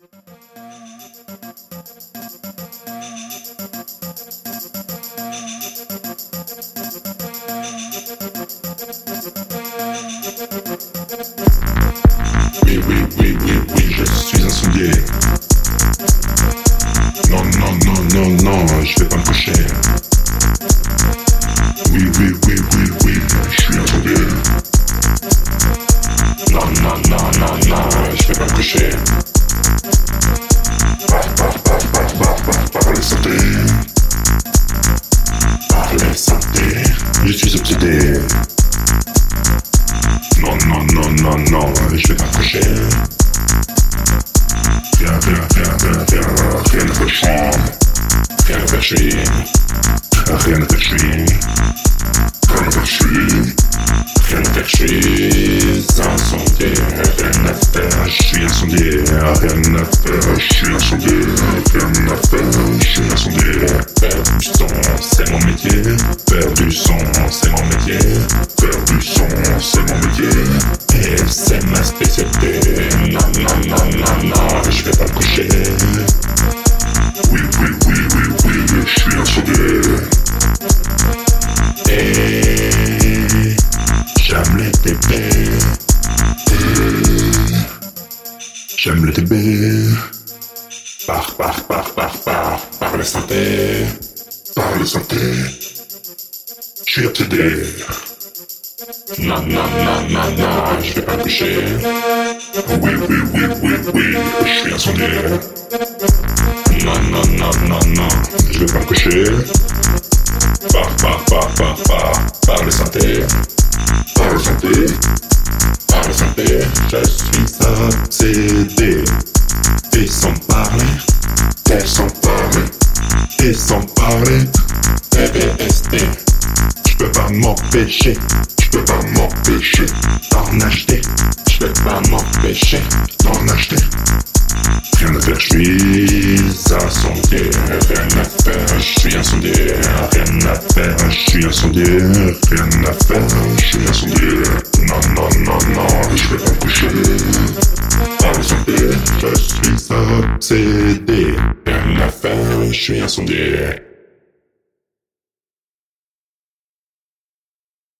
Oui, oui, oui, oui, oui, je suis incendié. Non, non, non, non, non, je vais pas me coucher. Je suis obsédé. Non, non, non, non, non, je vais pas coucher. Viens, viens, viens, viens, viens, rien ne peut chier. Rien ne chier. Rien ne chier. Rien ne. Rien rien à faire. Rien à faire. Rien à faire. Et J'aime les bébés. Par, par, par, par, par, par la santé. Par la santé. Je suis obsédé. Non, non, non, non, non, je vais pas me coucher. Oui, oui, oui, oui, oui, je suis incendié. Non, non, non, non, non, je vais pas me coucher. Par, par, par, par, par, par la santé. Par la santé, je suis obsédé. Et sans parler, et sans parler, et sans parler, PBSD. Je peux pas m'empêcher, je peux pas m'empêcher d'en acheter. Je peux pas m'empêcher d'en acheter. Rien à faire, je suis incendié. Rien à faire, je suis incendié. Rien à faire, je suis incendié. Rien à faire, La je suis obsédé. À faire, je suis incendié.